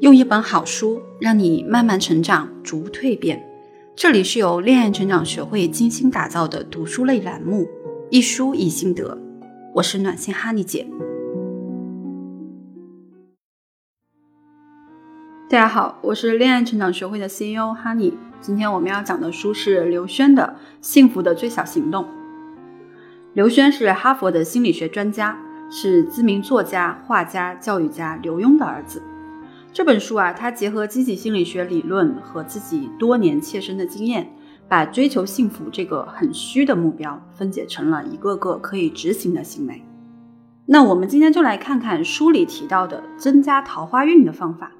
用一本好书让你慢慢成长，逐步蜕变。这里是由恋爱成长学会精心打造的读书类栏目，一书一心得。我是暖心哈尼姐。大家好，我是恋爱成长学会的 CEO 哈尼。今天我们要讲的书是刘轩的《幸福的最小行动》。刘轩是哈佛的心理学专家，是知名作家、画家、教育家刘墉的儿子。这本书啊，它结合积极心理学理论和自己多年切身的经验，把追求幸福这个很虚的目标分解成了一个个可以执行的行为。那我们今天就来看看书里提到的增加桃花运的方法。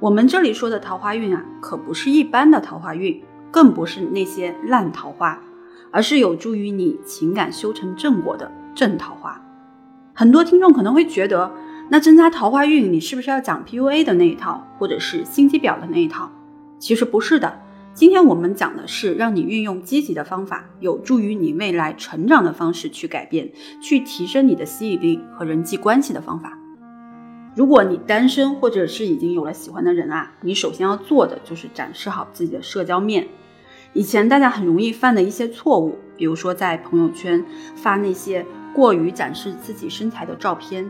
我们这里说的桃花运啊，可不是一般的桃花运，更不是那些烂桃花，而是有助于你情感修成正果的正桃花。很多听众可能会觉得。那增加桃花运，你是不是要讲 PUA 的那一套，或者是心机婊的那一套？其实不是的。今天我们讲的是让你运用积极的方法，有助于你未来成长的方式去改变，去提升你的吸引力和人际关系的方法。如果你单身，或者是已经有了喜欢的人啊，你首先要做的就是展示好自己的社交面。以前大家很容易犯的一些错误，比如说在朋友圈发那些过于展示自己身材的照片。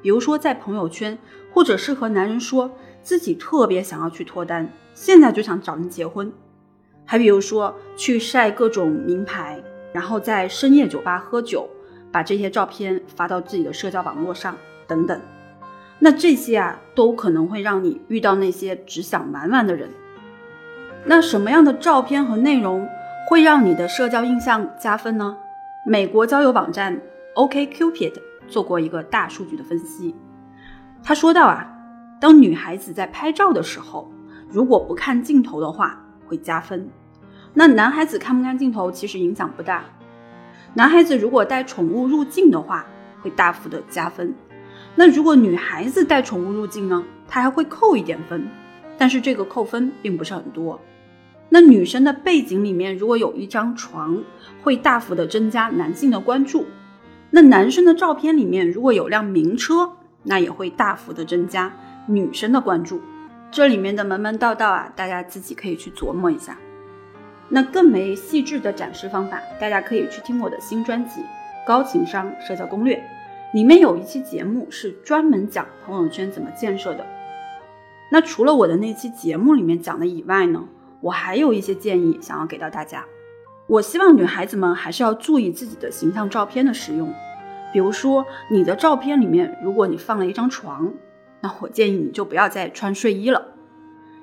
比如说，在朋友圈，或者是和男人说自己特别想要去脱单，现在就想找人结婚；还比如说去晒各种名牌，然后在深夜酒吧喝酒，把这些照片发到自己的社交网络上等等。那这些啊，都可能会让你遇到那些只想玩玩的人。那什么样的照片和内容会让你的社交印象加分呢？美国交友网站 OKCupid。做过一个大数据的分析，他说到啊，当女孩子在拍照的时候，如果不看镜头的话会加分，那男孩子看不看镜头其实影响不大。男孩子如果带宠物入镜的话，会大幅的加分。那如果女孩子带宠物入镜呢，他还会扣一点分，但是这个扣分并不是很多。那女生的背景里面如果有一张床，会大幅的增加男性的关注。那男生的照片里面如果有辆名车，那也会大幅的增加女生的关注。这里面的门门道道啊，大家自己可以去琢磨一下。那更为细致的展示方法，大家可以去听我的新专辑《高情商社交攻略》，里面有一期节目是专门讲朋友圈怎么建设的。那除了我的那期节目里面讲的以外呢，我还有一些建议想要给到大家。我希望女孩子们还是要注意自己的形象照片的使用，比如说你的照片里面，如果你放了一张床，那我建议你就不要再穿睡衣了，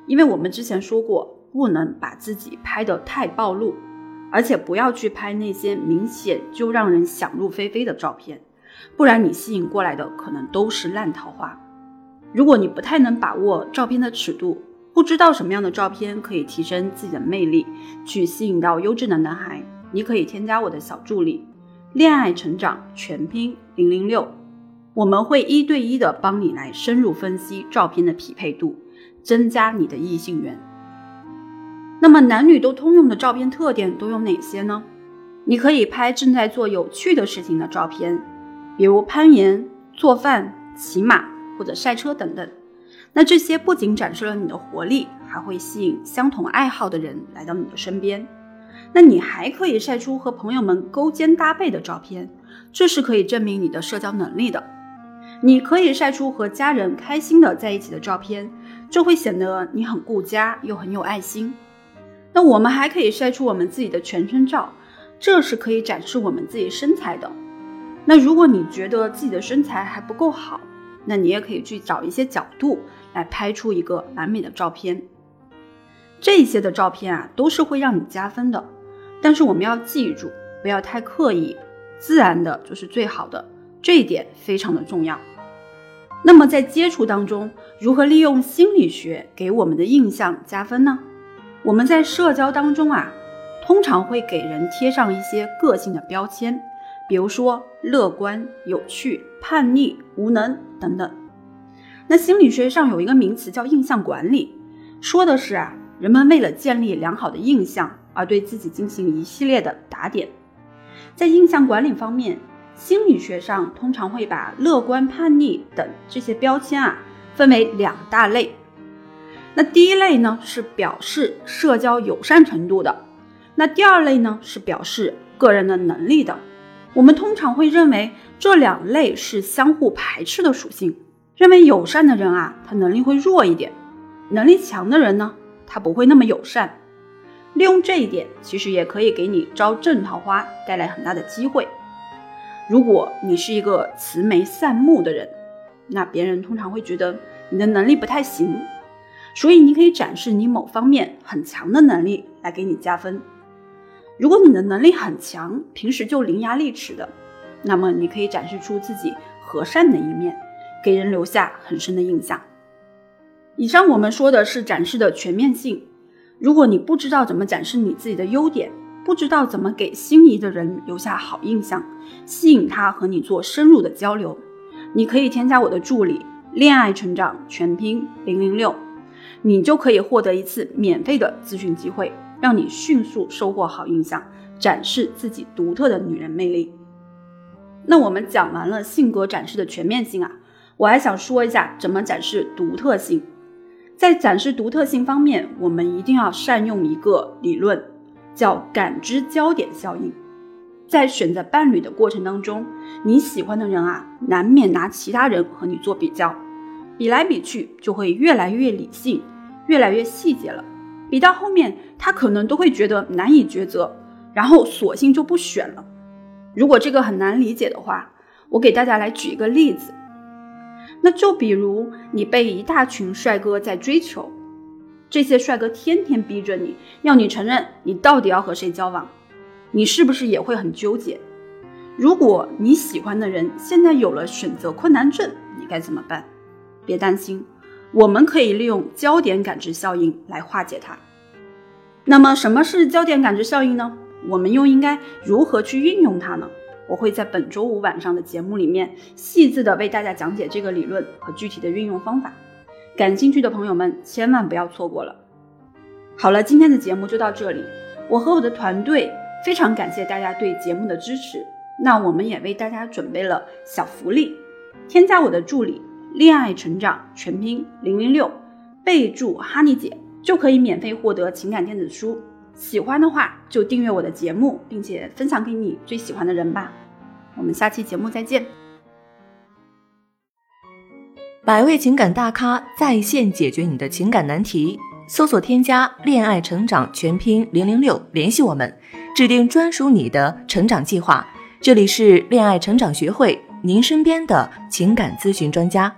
因为我们之前说过，不能把自己拍得太暴露，而且不要去拍那些明显就让人想入非非的照片，不然你吸引过来的可能都是烂桃花。如果你不太能把握照片的尺度，不知道什么样的照片可以提升自己的魅力，去吸引到优质的男孩，你可以添加我的小助理“恋爱成长全拼零零六”，我们会一对一的帮你来深入分析照片的匹配度，增加你的异性缘。那么男女都通用的照片特点都有哪些呢？你可以拍正在做有趣的事情的照片，比如攀岩、做饭、骑马或者赛车等等。那这些不仅展示了你的活力，还会吸引相同爱好的人来到你的身边。那你还可以晒出和朋友们勾肩搭背的照片，这是可以证明你的社交能力的。你可以晒出和家人开心的在一起的照片，这会显得你很顾家又很有爱心。那我们还可以晒出我们自己的全身照，这是可以展示我们自己身材的。那如果你觉得自己的身材还不够好，那你也可以去找一些角度。来拍出一个完美的照片，这些的照片啊都是会让你加分的，但是我们要记住，不要太刻意，自然的就是最好的，这一点非常的重要。那么在接触当中，如何利用心理学给我们的印象加分呢？我们在社交当中啊，通常会给人贴上一些个性的标签，比如说乐观、有趣、叛逆、无能等等。那心理学上有一个名词叫印象管理，说的是啊，人们为了建立良好的印象而对自己进行一系列的打点。在印象管理方面，心理学上通常会把乐观、叛逆等这些标签啊分为两大类，那第一类呢是表示社交友善程度的，那第二类呢是表示个人的能力的。我们通常会认为这两类是相互排斥的属性，认为友善的人啊，他能力会弱一点，能力强的人呢，他不会那么友善。利用这一点，其实也可以给你招正桃花带来很大的机会。如果你是一个慈眉善目的人，那别人通常会觉得你的能力不太行。所以你可以展示你某方面很强的能力来给你加分。如果你的能力很强，平时就伶牙俐齿的，那么你可以展示出自己和善的一面，给人留下很深的印象。以上我们说的是展示的全面性。如果你不知道怎么展示你自己的优点，不知道怎么给心仪的人留下好印象，吸引他和你做深入的交流，你可以添加我的助理“恋爱成长全拼零零六”。你就可以获得一次免费的咨询机会，让你迅速收获好印象，展示自己独特的女人魅力。那我们讲完了性格展示的全面性啊，我还想说一下怎么展示独特性。在展示独特性方面，我们一定要善用一个理论，叫感知焦点效应。在选择伴侣的过程当中，你喜欢的人啊，难免拿其他人和你做比较。比来比去，就会越来越理性，越来越细节了。比到后面，他可能都会觉得难以抉择，然后索性就不选了。如果这个很难理解的话，我给大家来举一个例子。那就比如你被一大群帅哥在追求，这些帅哥天天逼着你要你承认你到底要和谁交往，你是不是也会很纠结？如果你喜欢的人现在有了选择困难症，你该怎么办？别担心，我们可以利用焦点感知效应来化解它。那么，什么是焦点感知效应呢？我们又应该如何去运用它呢？我会在本周五晚上的节目里面细致的为大家讲解这个理论和具体的运用方法。感兴趣的朋友们千万不要错过了。好了，今天的节目就到这里。我和我的团队非常感谢大家对节目的支持。那我们也为大家准备了小福利，添加我的助理。恋爱成长全拼零零六，备注哈尼姐就可以免费获得情感电子书。喜欢的话就订阅我的节目，并且分享给你最喜欢的人吧。我们下期节目再见。百位情感大咖在线解决你的情感难题，搜索添加恋爱成长全拼零零六联系我们，制定专属你的成长计划。这里是恋爱成长学会，您身边的情感咨询专家。